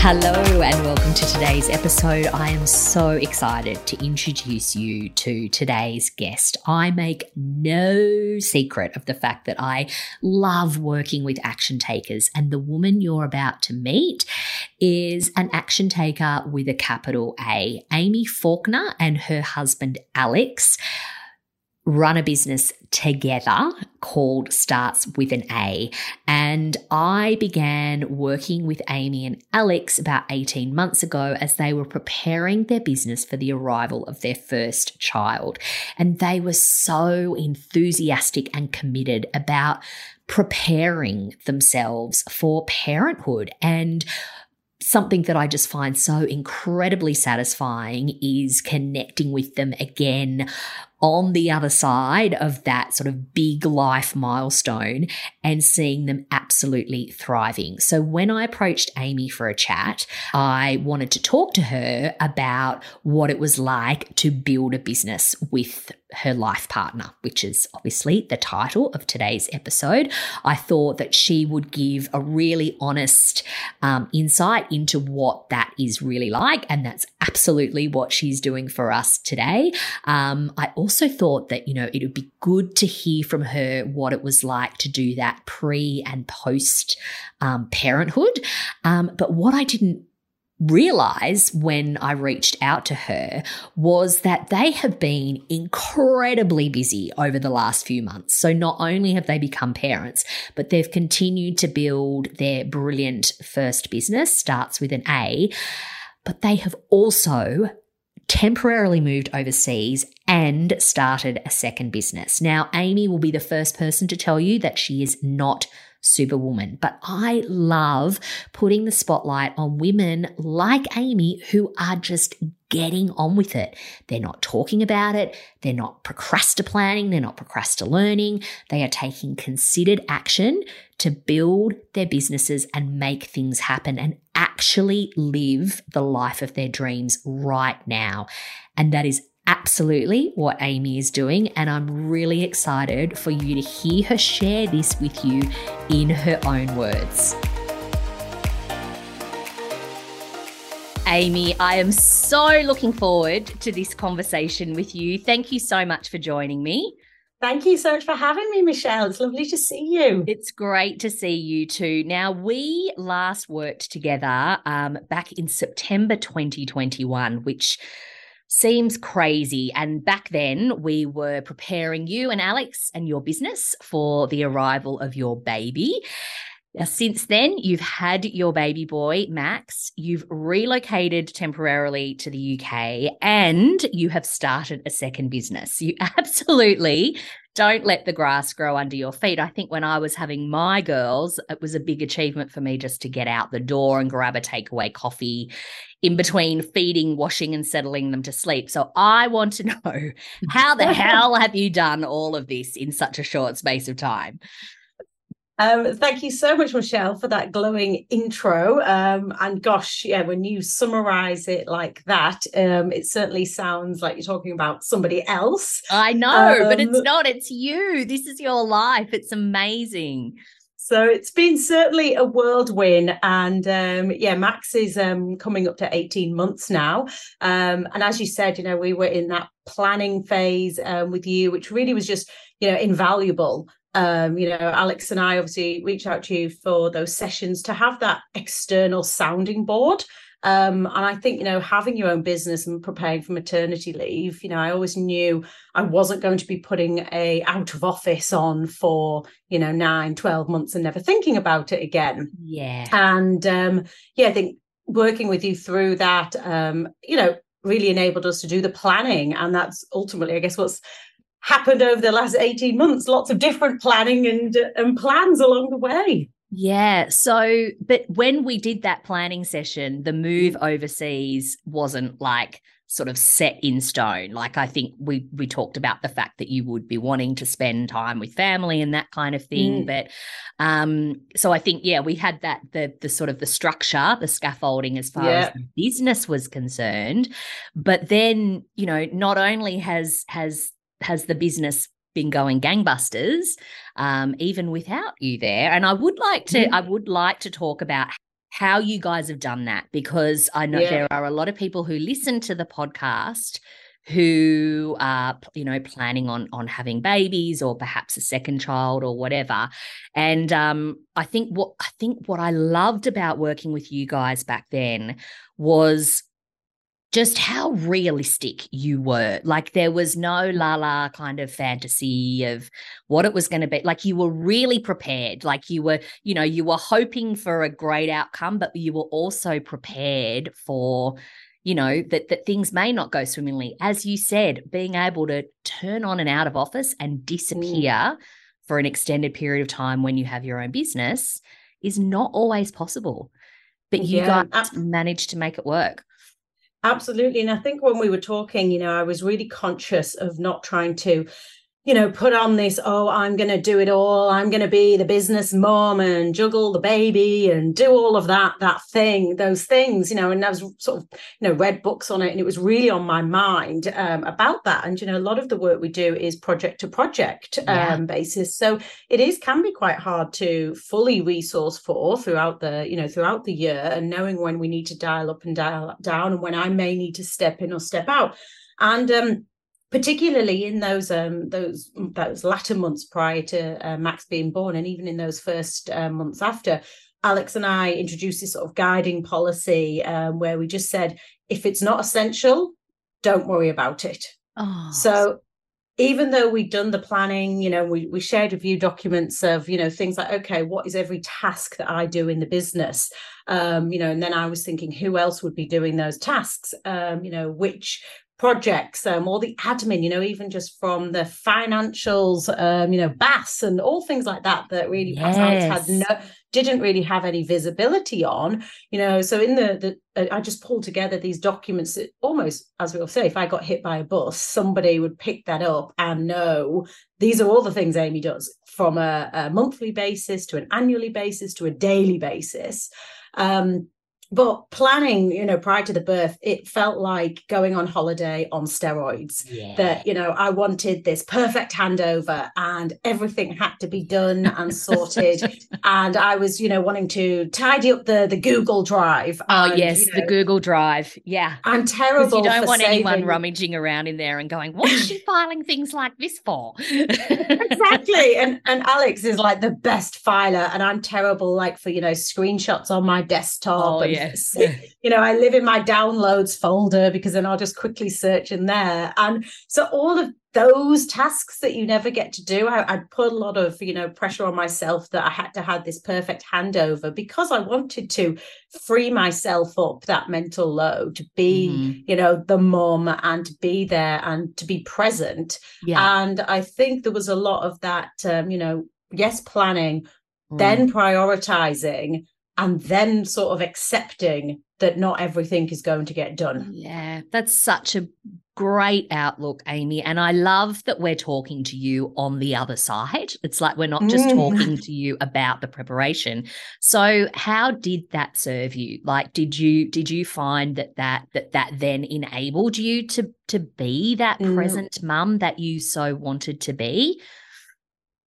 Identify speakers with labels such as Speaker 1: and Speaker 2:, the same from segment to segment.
Speaker 1: Hello, and welcome to today's episode. I am so excited to introduce you to today's guest. I make no secret of the fact that I love working with action takers, and the woman you're about to meet is an action taker with a capital A. Amy Faulkner and her husband Alex run a business together called Starts with an A. And I began working with Amy and Alex about 18 months ago as they were preparing their business for the arrival of their first child. And they were so enthusiastic and committed about preparing themselves for parenthood and something that I just find so incredibly satisfying is connecting with them again on the other side of that sort of big life milestone and seeing them absolutely thriving. So when I approached Amy for a chat, I wanted to talk to her about what it was like to build a business with her life partner, which is obviously the title of today's episode. I thought that she would give a really honest um, insight into what that is really like. And that's absolutely what she's doing for us today. Um, I also thought that, you know, it would be good to hear from her what it was like to do that pre and post um, parenthood. Um, but what I didn't realize when I reached out to her was that they have been incredibly busy over the last few months. So not only have they become parents, but they've continued to build their brilliant first business, starts with an A, but they have also temporarily moved overseas and started a second business. Now, Amy will be the first person to tell you that she is not superwoman. But I love putting the spotlight on women like Amy who are just getting on with it. They're not talking about it. They're not procrastinating. They're not procrastinating. They are taking considered action to build their businesses and make things happen and actually live the life of their dreams right now. And that is absolutely what Amy is doing, and I'm really excited for you to hear her share this with you in her own words. Amy, I am so looking forward to this conversation with you. Thank you so much for joining me.
Speaker 2: Thank you so much for having me, Michelle. It's lovely to see you.
Speaker 1: It's great to see you too. Now, we last worked together um, back in September 2021, which seems crazy. And back then, we were preparing you and Alex and your business for the arrival of your baby. Now, since then, you've had your baby boy, Max. You've relocated temporarily to the UK and you have started a second business. You absolutely don't let the grass grow under your feet. I think when I was having my girls, it was a big achievement for me just to get out the door and grab a takeaway coffee in between feeding, washing, and settling them to sleep. So I want to know how the hell have you done all of this in such a short space of time?
Speaker 2: Um, thank you so much, Michelle, for that glowing intro. Um, and gosh, yeah, when you summarize it like that, um, it certainly sounds like you're talking about somebody else.
Speaker 1: I know, but it's um, not. It's you. This is your life. It's amazing.
Speaker 2: So it's been certainly a whirlwind, and um, yeah, Max is um, coming up to eighteen months now. Um, and as you said, you know, we were in that planning phase um, with you, which really was just you know invaluable um, you know, Alex and I obviously reached out to you for those sessions to have that external sounding board. Um, and I think, you know, having your own business and preparing for maternity leave, you know, I always knew I wasn't going to be putting a out of office on for, you know, nine, 12 months and never thinking about it again.
Speaker 1: Yeah.
Speaker 2: And um, yeah, I think working with you through that, um, you know, really enabled us to do the planning. And that's ultimately, I guess, what's happened over the last 18 months lots of different planning and and plans along the way
Speaker 1: Yeah. So, but when we did that planning session, the move overseas wasn't like sort of set in stone. Like I think we we talked about the fact that you would be wanting to spend time with family and that kind of thing. Mm. But um, so I think yeah, we had that the the sort of the structure, the scaffolding as far yeah. as business was concerned. But then, you know, not only has has has the business been going gangbusters um, even without you there and i would like to mm. i would like to talk about how you guys have done that because i know yeah. there are a lot of people who listen to the podcast who are you know planning on on having babies or perhaps a second child or whatever and um i think what i think what i loved about working with you guys back then was just how realistic you were. Like there was no la la kind of fantasy of what it was going to be. Like you were really prepared. Like you were, you know, you were hoping for a great outcome, but you were also prepared for, you know, that that things may not go swimmingly. As you said, being able to turn on and out of office and mm. disappear mm. for an extended period of time when you have your own business is not always possible. But you yeah, guys managed to make it work.
Speaker 2: Absolutely. And I think when we were talking, you know, I was really conscious of not trying to you know, put on this, oh, I'm going to do it all. I'm going to be the business mom and juggle the baby and do all of that, that thing, those things, you know. And I was sort of, you know, read books on it and it was really on my mind um, about that. And, you know, a lot of the work we do is project to project yeah. um, basis. So it is, can be quite hard to fully resource for throughout the, you know, throughout the year and knowing when we need to dial up and dial down and when I may need to step in or step out. And, um, particularly in those um, those those latter months prior to uh, Max being born, and even in those first uh, months after, Alex and I introduced this sort of guiding policy um, where we just said, if it's not essential, don't worry about it. Oh. So even though we'd done the planning, you know, we, we shared you documents of, you know, things like, okay, what is every task that I do in the business? Um, you know, and then I was thinking, who else would be doing those tasks? Um, you know, which projects, um, all the admin, you know, even just from the financials, um, you know, BAS and all things like that, that really yes. had no, didn't really have any visibility on, you know. So in the, the uh, I just pulled together these documents that almost, as we'll say, if I got hit by a bus, somebody would pick that up and know these are all the things Amy does from a, a monthly basis to an annually basis to a daily basis. Um, but planning you know prior to the birth it felt like going on holiday on steroids. Yeah. that you know i wanted this perfect handover and everything had to be done and sorted. And i was you know wanting to tidy up the the google drive
Speaker 1: oh yes you know, the google drive. Yeah.
Speaker 2: I'm terrible
Speaker 1: you don't want saving. anyone rummaging around in there and going what is she filing things like this for?
Speaker 2: Exactly. And and alex is like the best filer and i'm terrible like for you know screenshots on my desktop oh, and yes. you know, I live in my downloads folder because then I'll just quickly search in there. And so all of those tasks that you never get to do, I, I put a lot of, you know, pressure on myself that I had to have this perfect handover because I wanted to free myself up that mental load to be, mm-hmm. you know, the mom and to be there and to be present. Yeah. And I think there was a lot of that, um, you know, yes, planning, mm. then prioritizing and then sort of accepting that not everything is going to get done.
Speaker 1: Yeah, that's such a great outlook, Amy. And I love that we're talking to you on the other side. It's like we're not just mm. talking to you about the preparation. So how did that serve you? Like did you did you find that that that that then enabled you to to be that mm. present mum that you so wanted to be?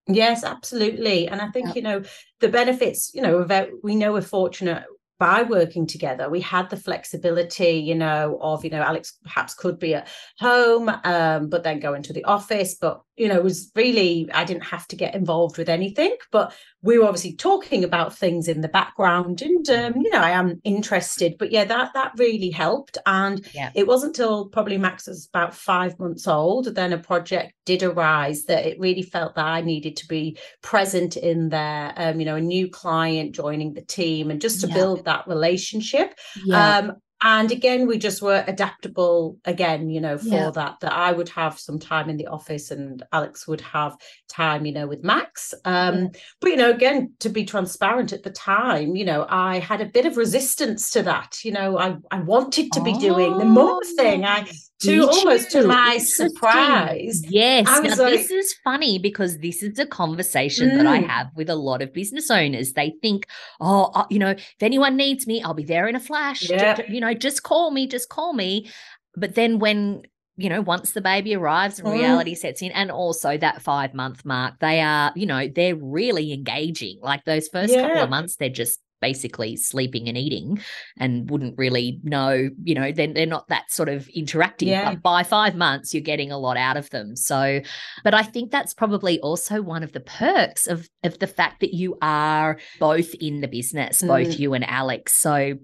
Speaker 2: Yes, absolutely. And I think, yeah. you know, the benefits, you know, we know we're fortunate by working together we had the flexibility you know of you know alex perhaps could be at home um, but then go into the office but you know was really i didn't have to get involved with anything but we were obviously talking about things in the background and um, you know i am interested but yeah that that really helped and yeah. it wasn't until probably max was about five months old then a project did arise that it really felt that i needed to be present in there um, you know a new client joining the team and just to yeah. build that relationship yeah. um, and again we just were adaptable again you know for
Speaker 1: Yeah.
Speaker 2: that that i would have some time in the office and alex would have time you know with max. Um but you know again to be transparent at the time you know i had a bit of resistance to that you know i i wanted to be doing the mum thing. I to almost to my surprise
Speaker 1: Yes. Now,
Speaker 2: was
Speaker 1: this is funny because this is a conversation that I
Speaker 2: Mm.
Speaker 1: have with a lot of business owners. They think, oh, uh, you know, if anyone needs me, I'll be there in a flash. Ju-
Speaker 2: Yeah.
Speaker 1: ju- you know, just call me, just call me. But then when, you know, once the baby arrives and
Speaker 2: Mm.
Speaker 1: reality sets in, and also that five month mark, they are, you know, they're really engaging. Like those first couple of months, they're just basically sleeping and eating and wouldn't really know, you know, then they're not that sort of interactive.
Speaker 2: Yeah.
Speaker 1: But by five months, you're getting a lot out of them. So, but I think that's probably also one of the perks of of the fact that you are both in the business, both
Speaker 2: Mm.
Speaker 1: you and Alex. So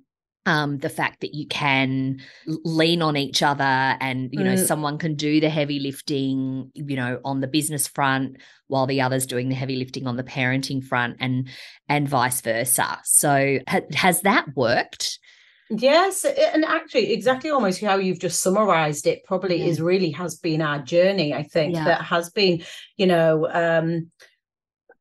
Speaker 1: um, the fact that you can lean on each other and you know
Speaker 2: Mm.
Speaker 1: someone can do the heavy lifting you know on the business front while the other's doing the heavy lifting on the parenting front and and vice versa so ha- has that worked
Speaker 2: Yes, and actually, exactly almost how you've just summarized it probably
Speaker 1: Yeah.
Speaker 2: is really has been our journey. I think
Speaker 1: Yeah.
Speaker 2: that has been, you know, um,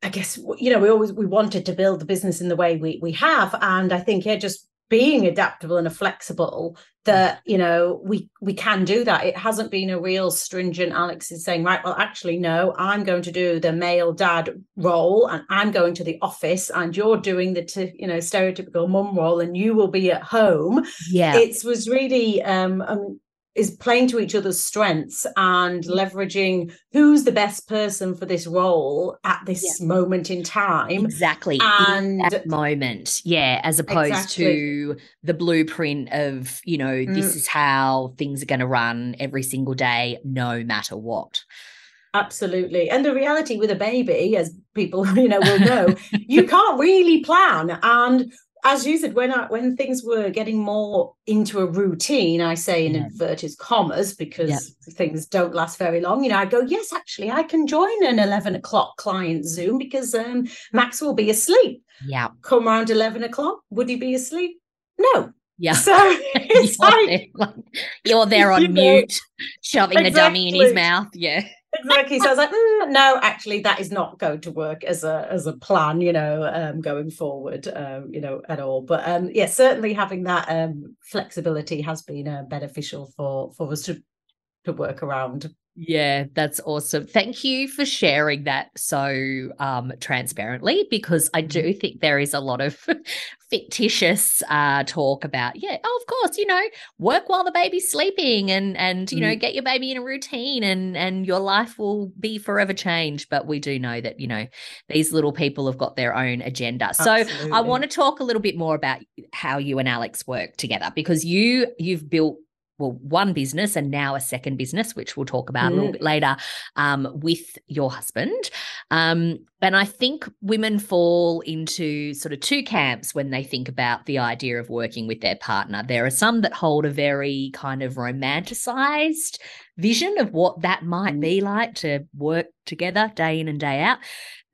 Speaker 2: I guess you know we always we wanted to build the business in the way we we have, and I think yeah, just being adaptable and flexible that you know we we can do that. It hasn't been a real stringent alex is saying right well actually no i'm going to do the male dad role and i'm going to the office and you're doing the t- you know stereotypical mum role and you will be at home.
Speaker 1: Yeah.
Speaker 2: It was really um, um is playing to each other's strengths and
Speaker 1: Mm.
Speaker 2: leveraging who's the best person for this role at this moment in time
Speaker 1: exactly
Speaker 2: and
Speaker 1: that moment yeah as opposed
Speaker 2: Exactly.
Speaker 1: to the blueprint of you know this
Speaker 2: Mm.
Speaker 1: is how things are going to run every single day no matter what
Speaker 2: Absolutely. And the reality with a baby, as people you know will know, you can't really plan. And as you said, when I, when things were getting more into a routine, I say in
Speaker 1: Yeah.
Speaker 2: inverted commas because things don't last very long. You know, I go, yes, actually, I can join an eleven o'clock client Zoom because um, Max will be asleep.
Speaker 1: yeah
Speaker 2: Come around eleven o'clock, would he be asleep? No.
Speaker 1: yeah
Speaker 2: So it's
Speaker 1: you're,
Speaker 2: like
Speaker 1: there, like, you're there on
Speaker 2: You know,
Speaker 1: mute shoving the dummy in his mouth yeah
Speaker 2: exactly. So i was like "Mm, no actually that is not going to work as a as a plan you know um going forward um you know at all. But um yeah certainly having that um flexibility has been uh, beneficial for for us to to work around.
Speaker 1: Yeah, that's awesome. Thank you for sharing that so um, transparently because I do think there is a lot of fictitious uh, talk about, yeah, oh, of course, you know, work while the baby's sleeping and and you know, get your baby in a routine and and your life will be forever changed. But we do know that, you know, these little people have got their own agenda. So I want to talk a little bit more about how you and Alex work together because you you've built well one business and now a second business which we'll talk about a little
Speaker 2: Mm.
Speaker 1: bit later um, with your husband um, and i think women fall into sort of two camps when they think about the idea of working with their partner there are some that hold a very kind of romanticized vision of what that might
Speaker 2: Mm.
Speaker 1: be like to work together day in and day out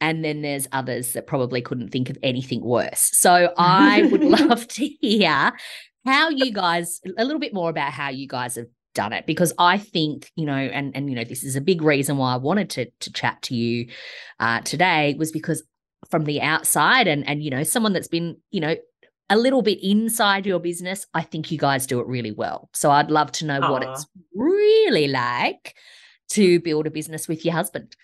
Speaker 1: and then there's others that probably couldn't think of anything worse. So I would love to hear how you guys a little bit more about how you guys have done it because I think you know and and you know this is a big reason why I wanted to to chat to you uh, today was because from the outside and and you know someone that's been you know a little bit inside your business I think you guys do it really well. So I'd love to know what it's really like to build a business with your husband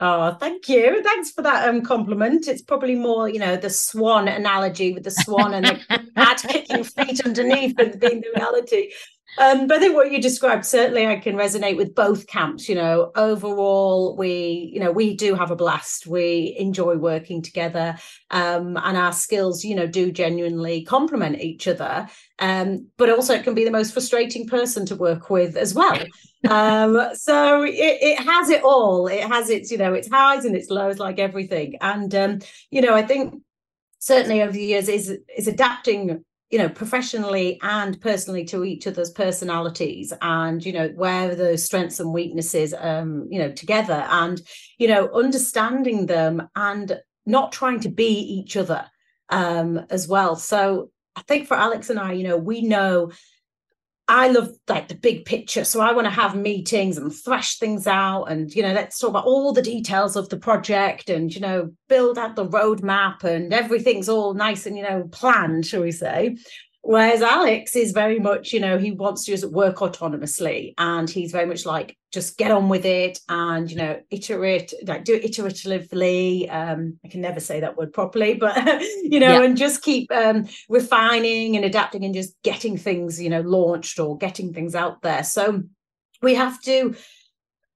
Speaker 2: Oh, thank you. Thanks for that um compliment. It's probably more, you know, the swan analogy with the swan and the cat kicking feet underneath and being the reality. Um, but I think what you described certainly I can resonate with both camps. You know, overall, we, you know, we do have a blast. We enjoy working together, um, and our skills, you know, do genuinely complement each other. Um, but also, it can be the most frustrating person to work with as well. um, so it, it has it all. It has its, you know, its highs and its lows, like everything. And um, you know, I think certainly over the years is is adapting you know professionally and personally to each other's personalities and you know where those strengths and weaknesses um you know together and you know understanding them and not trying to be each other um as well. So i think for alex and i you know we know I love like the big picture. So I want to have meetings and thrash things out and, you know, let's talk about all the details of the project and, you know, build out the roadmap and everything's all nice and, you know, planned, shall we say. Whereas Alex is very much, you know, he wants to just work autonomously and he's very much like, just get on with it and, you know, iterate, like do it iteratively. Um, I can never say that word properly, but, you know, yeah. and just keep um, refining and adapting and just getting things, you know, launched or getting things out there. So we have to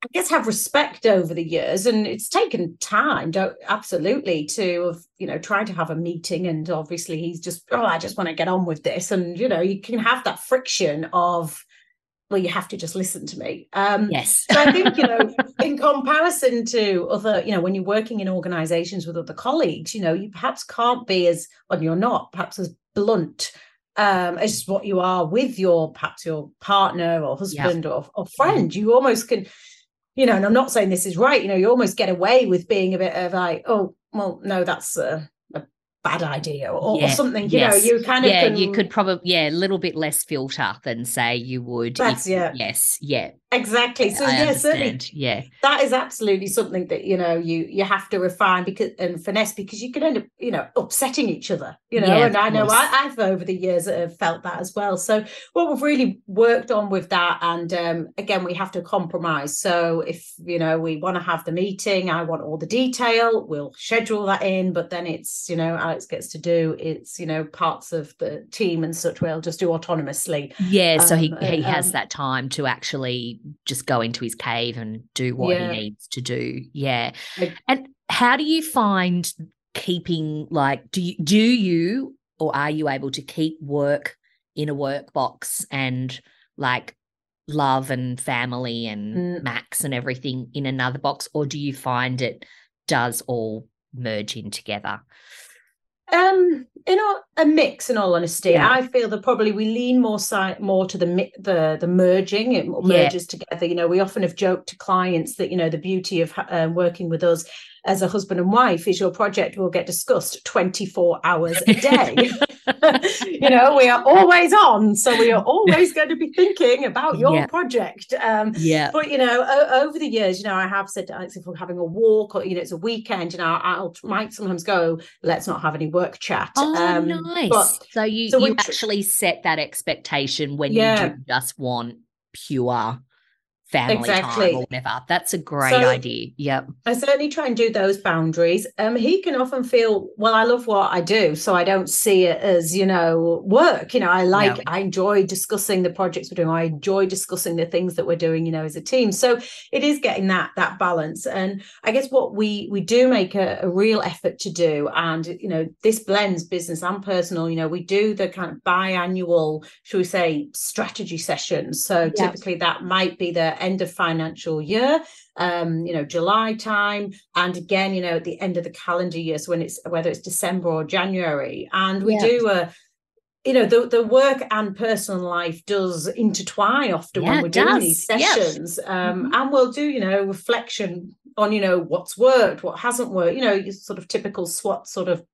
Speaker 2: I guess have respect over the years, and it's taken time, don't absolutely, to of you know trying to have a meeting, and obviously he's just oh I just want to get on with this, and you know you can have that friction of well you have to just listen to me.
Speaker 1: Um, yes.
Speaker 2: so I think you know in comparison to other you know when you're working in organisations with other colleagues, you know you perhaps can't be as well you're not perhaps as blunt um, as what you are with your perhaps your partner or husband yeah. or, or friend. You almost can you know, and I'm not saying this is right, you know, you almost get away with being a bit of like, oh, well, no, that's a bad idea or, yeah, or something, you yes. know, you kind of
Speaker 1: yeah,
Speaker 2: can...
Speaker 1: you could probably yeah, a little bit less filter than say you would.
Speaker 2: That's
Speaker 1: if,
Speaker 2: yeah,
Speaker 1: yes, yeah,
Speaker 2: exactly. So
Speaker 1: I
Speaker 2: yeah,
Speaker 1: understand.
Speaker 2: certainly,
Speaker 1: yeah,
Speaker 2: that is absolutely something that you know you you have to refine because and finesse because you can end up you know upsetting each other, you know. Yeah, and I know I, have over the years have felt that as well. So what we've really worked on with that, and um, again, we have to compromise. So if you know we want to have the meeting, I want all the detail, we'll schedule that in, but then it's you know Gets to do it's you know parts of the team and such we'll just do autonomously
Speaker 1: yeah so he, um, he has um, that time to actually just go into his cave and do what yeah. he needs to do yeah and how do you find keeping like do you do you or are you able to keep work in a work box and like love and family and mm. max and everything in another box or do you find it does all merge in together
Speaker 2: um, you know, a mix. In all honesty, yeah. I feel that probably we lean more side more to the the the merging. It merges yeah. together. You know, we often have joked to clients that you know the beauty of uh, working with us as a husband and wife is your project will get discussed 24 hours a day. you know, we are always on. So we are always going to be thinking about your yeah. project. Um,
Speaker 1: yeah.
Speaker 2: But, you know, o- over the years, you know, I have said to Alex, if we're having a walk or, you know, it's a weekend, you know, I'll might sometimes go, let's not have any work chat.
Speaker 1: Oh, um, nice. But, so you, so you actually set that expectation when yeah. you do just want pure family exactly. time or whatever. That's a great so idea. Yep.
Speaker 2: I certainly try and do those boundaries. Um, he can often feel, well, I love what I do, so I don't see it as, you know, work. You know, I like, no. I enjoy discussing the projects we're doing. I enjoy discussing the things that we're doing, you know, as a team. So it is getting that that balance. And I guess what we we do make a, a real effort to do, and you know, this blends business and personal. You know, we do the kind of biannual, should we say, strategy sessions. So typically that might be the end of financial year um, you know, July time, and again, you know, at the end of the calendar year, so when it's whether it's December or January, and we yeah. do a you know the, the work and personal life does intertwine often yeah, when we're doing these sessions um, mm-hmm. and we'll do you know reflection on you know what's worked what hasn't worked you know sort of typical SWOT sort of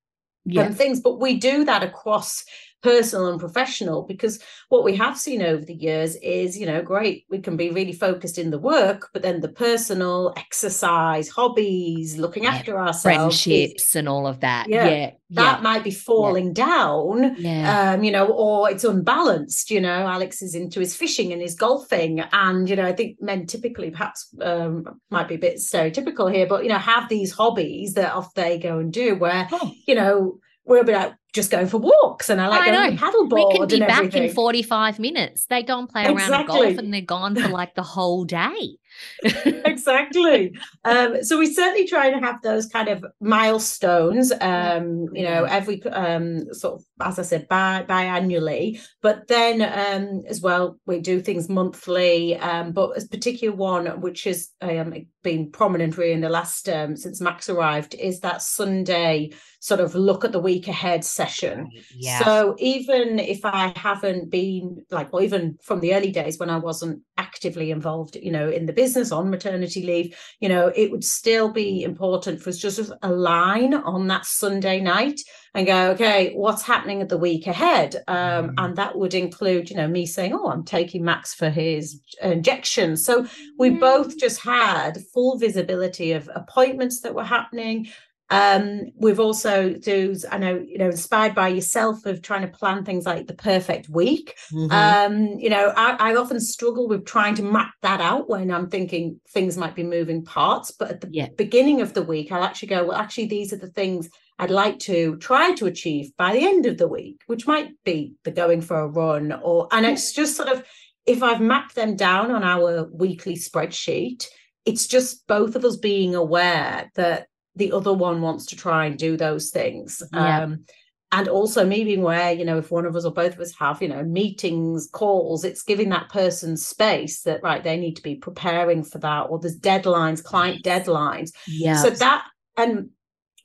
Speaker 2: yeah. um, things but we do that across personal and professional because what we have seen over the years is you know great we can be really focused in the work but then the personal exercise hobbies looking after ourselves
Speaker 1: friendships is, and all of that yeah, yeah
Speaker 2: that yeah. might be falling yeah. down yeah. um you know or it's unbalanced you know alex is into his fishing and his golfing and you know i think men typically perhaps um might be a bit stereotypical here but you know have these hobbies that off they go and do where oh. you know we'll be like just going for walks and I like I going paddleboard.
Speaker 1: We can be
Speaker 2: back
Speaker 1: everything. in 45 minutes. They go and play exactly. around golf and they're gone for like the whole day.
Speaker 2: exactly. Um, so we certainly try and have those kind of milestones, um, you know, every um, sort of, as I said, bi- biannually. But then um, as well, we do things monthly. Um, but a particular one, which has um, been prominent really in the last um, since Max arrived, is that Sunday sort of look at the week ahead session. Yeah. So even if I haven't been like, or even from the early days when I wasn't actively involved, you know, in the business on maternity leave, you know, it would still be important for us just to align on that Sunday night and go, okay, what's happening at the week ahead? Um, mm. And that would include, you know, me saying, oh, I'm taking Max for his injection. So we mm. both just had full visibility of appointments that were happening. Um, we've also do, I know, you know, inspired by yourself of trying to plan things like the perfect week. Mm-hmm. Um, you know, I, I, often struggle with trying to map that out when I'm thinking things might be moving parts. But at the yeah. beginning of the week, I'll actually go, well, actually, these are the things I'd like to try to achieve by the end of the week, which might be the going for a run or and it's just sort of if I've mapped them down on our weekly spreadsheet, it's just both of us being aware that the other one wants to try and do those things. Yeah. Um, and also me being aware, you know, if one of us or both of us have, you know, meetings, calls, it's giving that person space that right, they need to be preparing for that, or there's deadlines, client deadlines. Yeah. So that and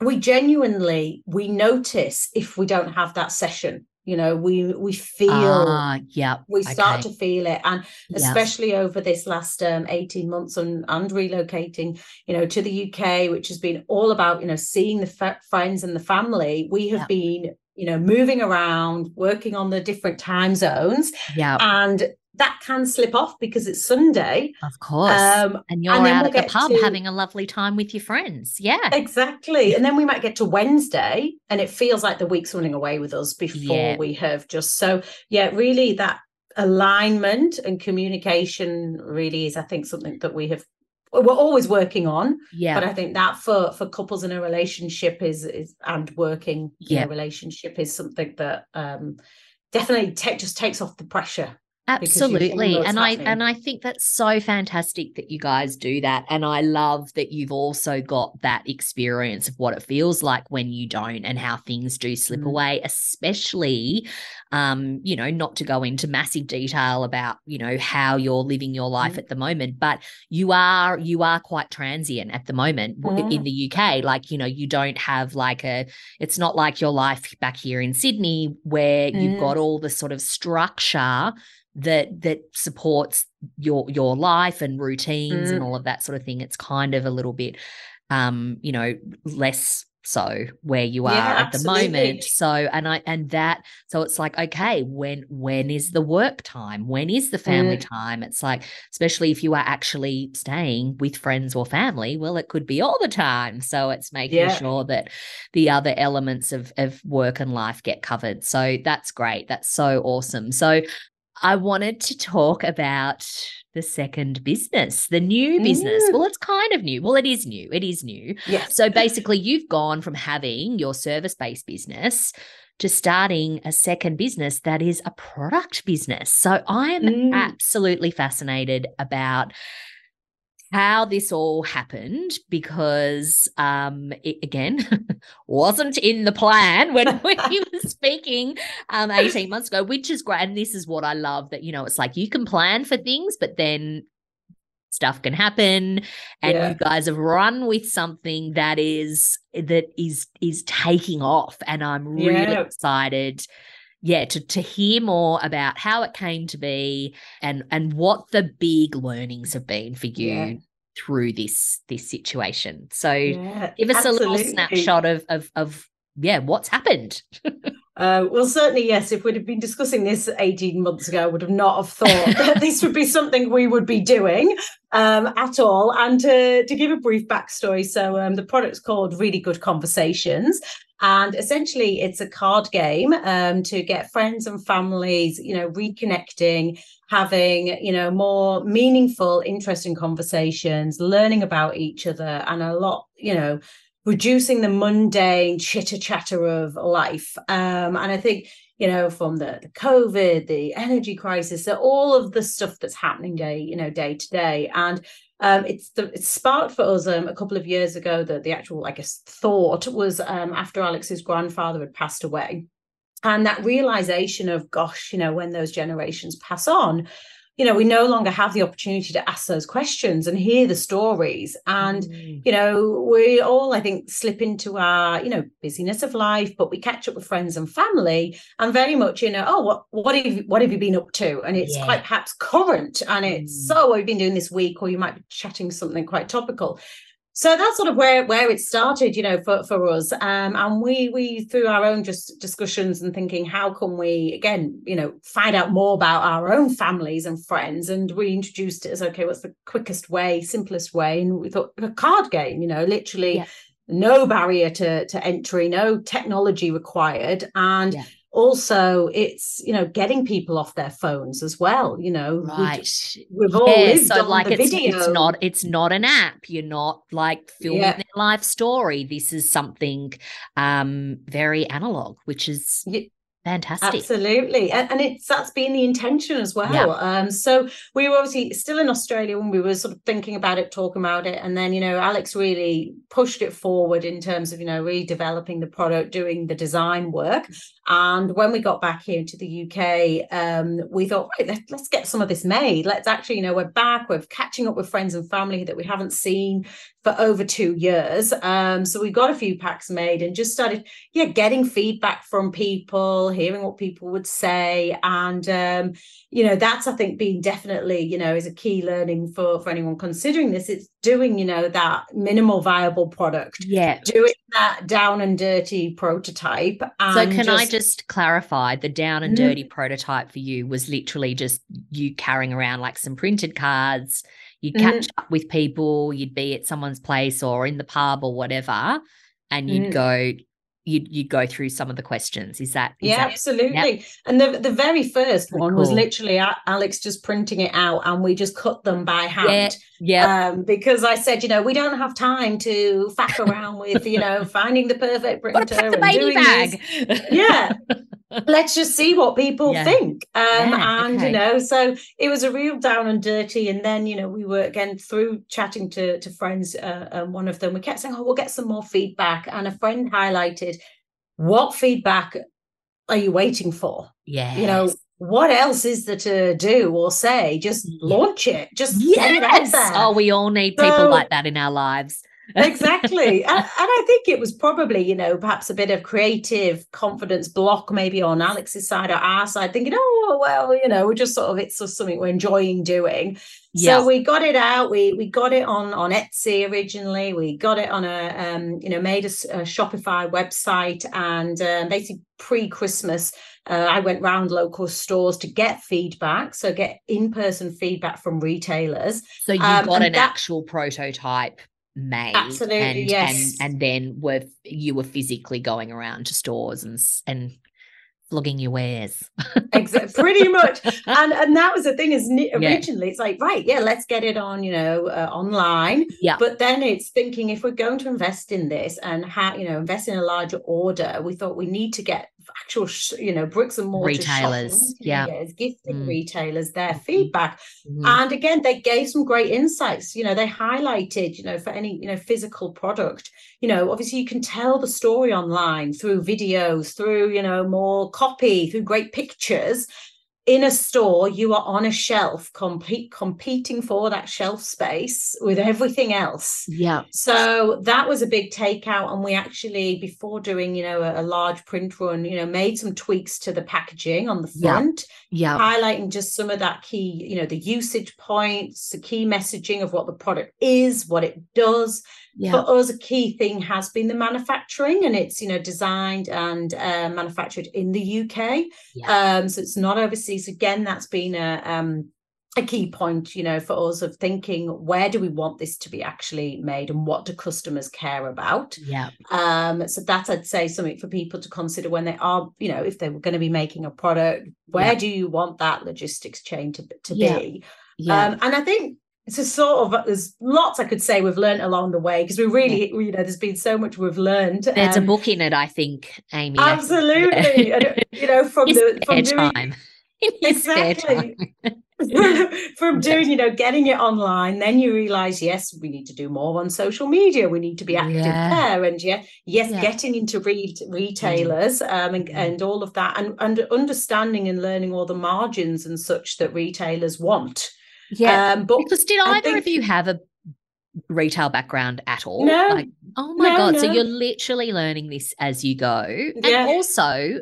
Speaker 2: we genuinely we notice if we don't have that session you know we we feel uh,
Speaker 1: yeah
Speaker 2: we start okay. to feel it. And especially over this last um, 18 months and, and relocating you know to the uk which has been all about you know seeing the f- friends and the family we have been you know moving around working on the different time zones.
Speaker 1: Yeah
Speaker 2: and that can slip off because it's Sunday.
Speaker 1: Of course. Um, and you're and out we'll at the pub to... having a lovely time with your friends. Yeah.
Speaker 2: Exactly. And then we might get to Wednesday and it feels like the week's running away with us before yeah. we have just so yeah, really that alignment and communication really is, I think, something that we have we're always working on
Speaker 1: yeah
Speaker 2: but i think that for for couples in a relationship is is and working yeah. in a relationship is something that um definitely take just takes off the pressure
Speaker 1: Absolutely. And I and I think that's so fantastic that you guys do that. And I love that you've also got that experience of what it feels like when you don't and how things do slip mm. away, especially um, you know, not to go into massive detail about, you know, how you're living your life mm. at the moment, but you are you are quite transient at the moment mm. in the UK. Like, you know, you don't have like a it's not like your life back here in Sydney where you've mm. got all the sort of structure that that supports your your life and routines mm. and all of that sort of thing it's kind of a little bit um you know less so where you are yeah, at the moment. So and i and that so it's like okay when when is the work time? When is the family mm. time? It's like especially if you are actually staying with friends or family well it could be all the time. So it's making yeah. sure that the other elements of of work and life get covered. So that's great. That's so awesome. So I wanted to talk about the second business, the new business. Mm. Well, it's kind of new. Well, it is new. It is new.
Speaker 2: Yes.
Speaker 1: So basically, you've gone from having your service based business to starting a second business that is a product business. So I am mm. absolutely fascinated about how this all happened because um it, again wasn't in the plan when we were speaking um 18 months ago which is great and this is what I love that you know it's like you can plan for things but then stuff can happen and yeah. you guys have run with something that is that is is taking off and I'm really yeah. excited yeah to to hear more about how it came to be and and what the big learnings have been for you yeah. through this this situation so yeah, give us absolutely. a little snapshot of of of yeah what's happened
Speaker 2: Uh, well, certainly, yes. If we'd have been discussing this 18 months ago, I would have not have thought that this would be something we would be doing um, at all. And to, to give a brief backstory, so um, the product's called Really Good Conversations. And essentially, it's a card game um, to get friends and families, you know, reconnecting, having, you know, more meaningful, interesting conversations, learning about each other, and a lot, you know, reducing the mundane chitter chatter of life. Um, and I think, you know, from the, the COVID, the energy crisis, so all of the stuff that's happening day, you know, day to day. And um, it's the it's sparked for us um, a couple of years ago that the actual, I guess, thought was um, after Alex's grandfather had passed away. And that realization of, gosh, you know, when those generations pass on, you know we no longer have the opportunity to ask those questions and hear the stories and mm. you know we all i think slip into our you know busyness of life but we catch up with friends and family and very much you know oh what what have you, what have you been up to and it's yeah. quite perhaps current and it's mm. so what have you been doing this week or you might be chatting something quite topical so that's sort of where where it started you know for for us. Um, and we we through our own just discussions and thinking how can we again you know find out more about our own families and friends? And we introduced it as okay what's the quickest way simplest way? And we thought a card game you know literally yeah. no barrier to to entry no technology required. And yeah also it's you know getting people off their phones as well you know
Speaker 1: right we've, all yeah, so like the it's, video. it's not it's not an app you're not like filming yeah. their life story this is something um very analog which is yeah. Fantastic.
Speaker 2: Absolutely. And, and, it's that's been the intention as well. Yeah. Um, so we were obviously still in Australia when we were sort of thinking about it, talking about it. And then, you know, Alex really pushed it forward in terms of, you know, redeveloping the product, doing the design work. And when we got back here to the UK, um, we thought, right, let, let's get some of this made. Let's actually, you know, we're back, we're catching up with friends and family that we haven't seen for over two years. Um, so we got a few packs made and just started, yeah, getting feedback from people, hearing what people would say. And, um, you know, that's, I think, being definitely, you know, is a key learning for, for anyone considering this. It's doing, you know, that minimal viable product.
Speaker 1: Yeah.
Speaker 2: Doing that down and dirty prototype.
Speaker 1: so can just... I just clarify the down and mm-hmm. dirty mm-hmm. prototype for you was literally just you carrying around like some printed cards You'd catch mm. up with people, you'd be at someone's place or in the pub or whatever, and you'd mm. go, you'd you'd go through some of the questions. Is that is
Speaker 2: yeah,
Speaker 1: that,
Speaker 2: absolutely. Yep. And the the very first one cool. was literally Alex just printing it out, and we just cut them by hand.
Speaker 1: Yeah, yeah.
Speaker 2: Um, because I said, you know, we don't have time to faff around with, you know, finding the perfect printer
Speaker 1: and doing bag.
Speaker 2: This. Yeah. let's just see what people yeah. think um yeah, and okay. you know so it was a real down and dirty and then you know we were again through chatting to to friends uh, and one of them we kept saying oh we'll get some more feedback and a friend highlighted what feedback are you waiting for
Speaker 1: yeah
Speaker 2: you know what else is there to do or say? Just launch it. Just yes. it out there.
Speaker 1: Oh we all need people so, like that in our lives.
Speaker 2: Exactly. And, and, i think it was probably you know perhaps a bit of creative confidence block maybe on alex's side or our side thinking oh well you know we're just sort of it's just something we're enjoying doing. So we got it out. We we got it on on etsy originally. We got it on a um you know made a, a shopify website and um, basically pre-christmas uh, I went round local stores to get feedback, so get in-person feedback from retailers.
Speaker 1: So you um, got an that, actual prototype made
Speaker 2: absolutely
Speaker 1: and,
Speaker 2: yes.
Speaker 1: and, and then were you were physically going around to stores and and flogging your wares.
Speaker 2: Exactly pretty much. And and that was the thing is originally yeah. it's like right yeah let's get it on you know uh, online.
Speaker 1: Yeah.
Speaker 2: But then it's thinking if we're going to invest in this and how you know invest in a larger order we thought we need to get actual you know bricks and mortar
Speaker 1: retailers yeah
Speaker 2: gifting mm. retailers their mm-hmm. feedback mm. and again they gave some great insights you know they highlighted you know for any you know physical product you know obviously you can tell the story online through videos through you know more copy through great pictures in a store, you are on a shelf, compete, competing for that shelf space with everything else.
Speaker 1: Yeah.
Speaker 2: So that was a big takeout. And we actually, before doing, you know, a, a large print run, you know, made some tweaks to the packaging on the front.
Speaker 1: Yeah.
Speaker 2: yeah. Highlighting just some of that key, you know, the usage points, the key messaging of what the product is, what it does yeah. for us a key thing has been the manufacturing and it's you know designed and uh, manufactured in the uk yeah. um, so it's not overseas again that's been a um, a key point you know for us of thinking where do we want this to be actually made and what do customers care about
Speaker 1: yeah
Speaker 2: um so that i'd say something for people to consider when they are you know if they were going to be making a product where yeah. do you want that logistics chain to, to yeah. be yeah. Um, and i think it's a sort of there's lots I could say we've learned along the way because we really you know there's been so much we've learned.
Speaker 1: There's um, a book in it, I think, Amy.
Speaker 2: Absolutely, and, you know from the from
Speaker 1: doing, time.
Speaker 2: exactly. from doing, you know, getting it online, then you realize, yes, we need to do more on social media. We need to be active yeah. there. And yeah, yes, yeah. getting into re- retailers um, and, mm-hmm. and all of that and, and understanding and learning all the margins and such that retailers want.
Speaker 1: Yeah. Um, but because did either think, of you have a retail background at all?
Speaker 2: No.
Speaker 1: Like, oh my no, God. No. So you're literally learning this as you go. And yeah. also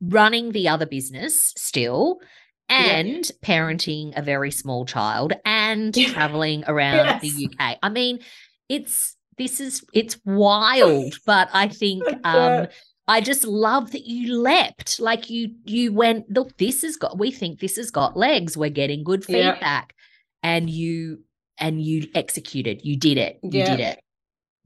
Speaker 1: running the other business still and yeah. parenting a very small child and traveling around yes. the UK. I mean, it's this is it's wild, but I think um I just love that you leapt. Like you you went, look, this has got we think this has got legs. We're getting good feedback. Yeah. And you and you executed. You did it. You did it.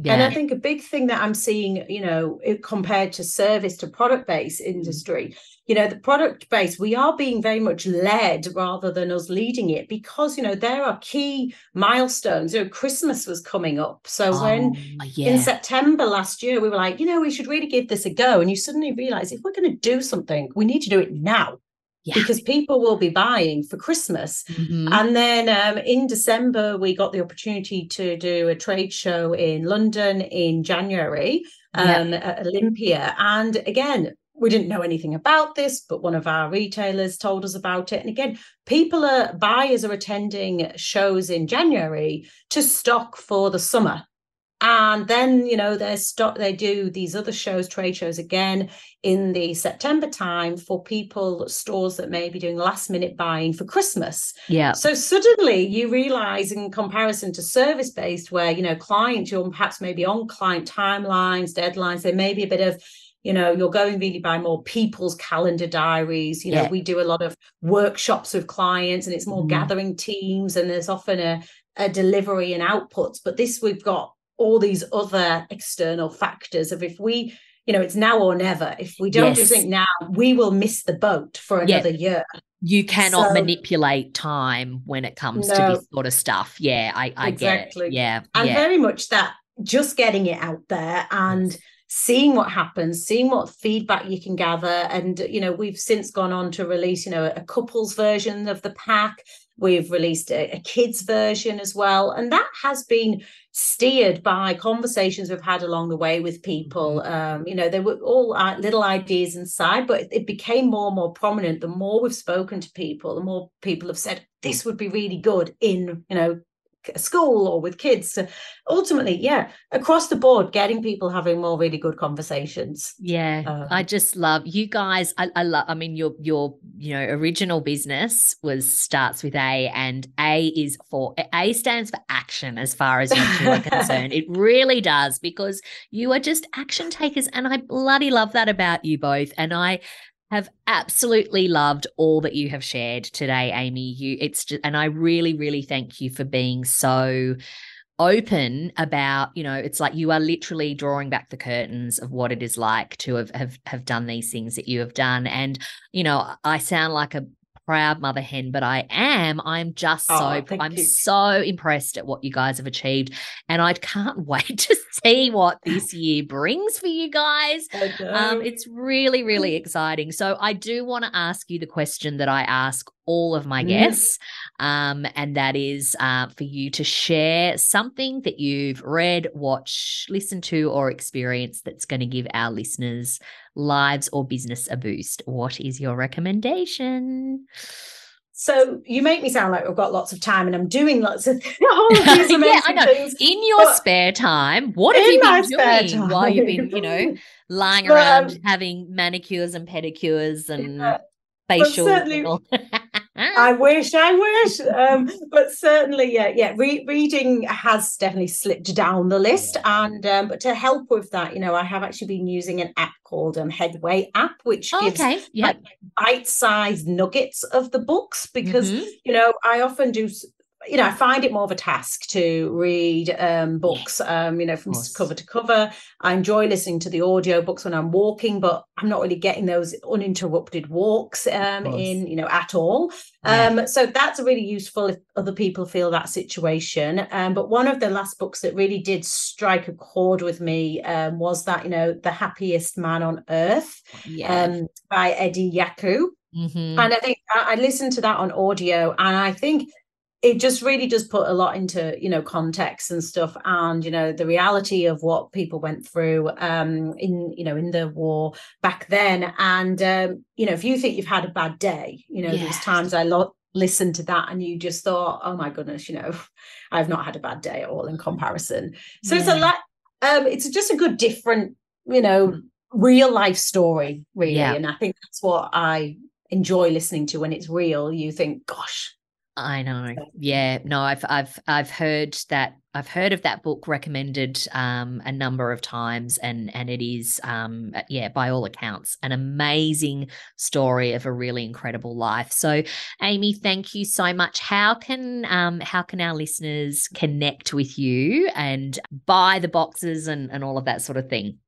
Speaker 2: Yeah. And I think a big thing that I'm seeing, you know, compared to service to product based mm. industry, you know, the product base, we are being very much led rather than us leading it because, you know, there are key milestones. You know, Christmas was coming up. So oh, when yeah. in September last year, we were like, you know, we should really give this a go. And you suddenly realize if we're going to do something, we need to do it now. Yeah. because people will be buying for Christmas. Mm-hmm. And then um, in December, we got the opportunity to do a trade show in London in January um, yeah. at Olympia. And again, we didn't know anything about this, but one of our retailers told us about it. And again, people are buyers are attending shows in January to stock for the summer and then you know they stop they do these other shows trade shows again in the september time for people stores that may be doing last minute buying for christmas
Speaker 1: yeah
Speaker 2: so suddenly you realize in comparison to service based where you know clients you're perhaps maybe on client timelines deadlines there may be a bit of you know you're going really by more people's calendar diaries you know yeah. we do a lot of workshops with clients and it's more mm. gathering teams and there's often a, a delivery and outputs but this we've got all these other external factors of if we you know it's now or never if we don't yes. do something now we will miss the boat for another yeah. year
Speaker 1: you cannot so, manipulate time when it comes no, to this sort of stuff yeah i, I exactly. get it yeah
Speaker 2: and
Speaker 1: yeah.
Speaker 2: very much that just getting it out there and seeing what happens seeing what feedback you can gather and you know we've since gone on to release you know a couples version of the pack We've released a, a, kids version as well. And that has been steered by conversations we've had along the way with people. Mm-hmm. Um, you know, there were all uh, little ideas inside, but it became more and more prominent. The more we've spoken to people, the more people have said, this would be really good in, you know, school or with kids so ultimately yeah across the board getting people having more really good conversations.
Speaker 1: Yeah um, i just love you guys I, I love i mean your your you know original business was starts with a and a is for a stands for action as far as you two are concerned. It really does because you are just action takers and i bloody love that about you both. And i have absolutely loved all that you have shared today, Amy. You it's just and I really, really thank you for being so open about you know it's like you are literally drawing back the curtains of what it is like to have have, have done these things that you have done and you know i sound like a proud mother hen, but I am. I'm just oh, so I'm you. so impressed at what you guys have achieved, and I can't wait to see what this year brings for you guys. Um, it's really really exciting. So I do want to ask you the question that I ask all of my mm. guests, um, and that is uh, for you to share something that you've read, watched, listened to, or experienced that's going to give our listeners lives or business a boost. What is your recommendation?
Speaker 2: So you make me sound like I've got lots of time and I'm doing lots of all of these amazing yeah, I know. Things.
Speaker 1: In your spare time, what have you been doing while you've been, you know, lying but, around um, having manicures and pedicures and yeah, facials?
Speaker 2: I wish, I wish. Um, but certainly, yeah, yeah. Re- reading has definitely slipped down the list, and um, but to help with that, you know, I have actually been using an app called um, Headway app, which gives okay. yep. like, bite-sized nuggets of the books because mm-hmm. you know I often do you know, I find it more of a task to read um, books, um, you know, from cover to cover. I enjoy listening to the audio books when I'm walking, but I'm not really getting those uninterrupted walks um, in, you know, at all. Yeah. Um, so that's really useful if other people feel that situation. Um, but one of the last books that really did strike a chord with me um, was that, you know, The Happiest Man on Earth yeah. by Eddie Jaku. Mm-hmm. And I think I listened to that on audio, and I think it just really does put a lot into you know context and stuff and you know the reality of what people went through um in you know in the war back then and um you know if you think you've had a bad day you know yes. there's times i lo- listened to that and you just thought oh my goodness you know i've not had a bad day at all in comparison so yeah. it's a lot um it's just a good different you know real life story really yeah. and i think that's what i enjoy listening to when it's real you think gosh
Speaker 1: I know. Yeah. No, I've I've I've heard that I've heard of that book recommended um, a number of times and and it is um, uh, yeah, by all accounts, an amazing story of a really incredible life. So Amy, thank you so much. How can um how can our listeners connect with you and buy the boxes and, and all of that sort of thing?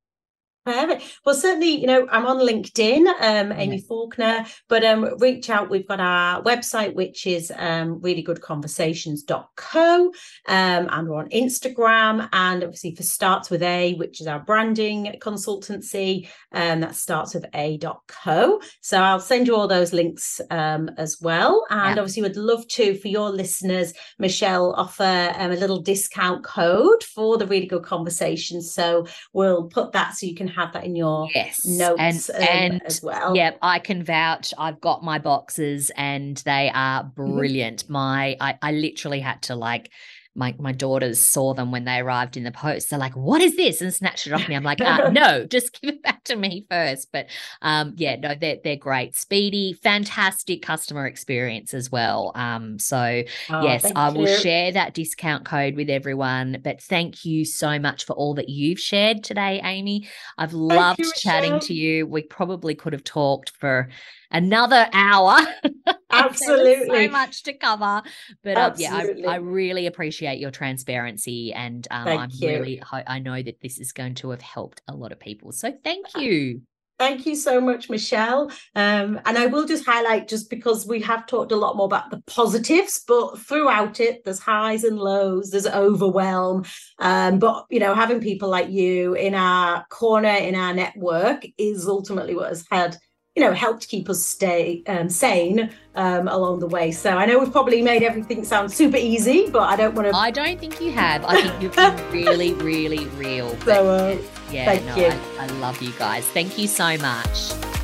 Speaker 2: Perfect. Well, certainly, you know, I'm on LinkedIn, um, Amy. Faulkner, but um, reach out. We've got our website, which is um, reallygoodconversations.co, um, and we're on Instagram. And obviously, for Starts with A, which is our branding consultancy, um, that starts with A.co. So I'll send you all those links um, as well. And yeah. obviously, would love to, for your listeners, Michelle, offer um, a little discount code for the Really Good Conversations. So we'll put that so you can have that in your yes. notes and, and as well.
Speaker 1: Yeah, I can vouch. I've got my boxes and they are mm-hmm. brilliant. Mm-hmm. My I, I literally had to like my my daughters saw them when they arrived in the post. They're like, "What is this?" and snatched it off me. I'm like, uh, "No, just give it back to me first. But um, yeah, no, they're they're great, speedy, fantastic customer experience as well. Um, so oh, yes, I will you. share that discount code with everyone. But thank you so much for all that you've shared today, Amy. I've loved you, chatting to you. We probably could have talked for another hour.
Speaker 2: Absolutely.
Speaker 1: so much to cover. But um, yeah, I, I, really appreciate your transparency. And um, I'm you. really, I know that this is going to have helped a lot of people. So thank uh, you.
Speaker 2: Thank you so much, Michelle. Um, and I will just highlight, just because we have talked a lot more about the positives, but throughout it, there's highs and lows, there's overwhelm. Um, but, you know, having people like you in our corner, in our network, is ultimately what has had you know, helped keep us stay um, sane um, along the way. So I know we've probably made everything sound super easy, but I don't want to.
Speaker 1: I don't think you have. I think you've been really, really real.
Speaker 2: So, uh,
Speaker 1: yeah, no, I, I love you guys. Thank you so much.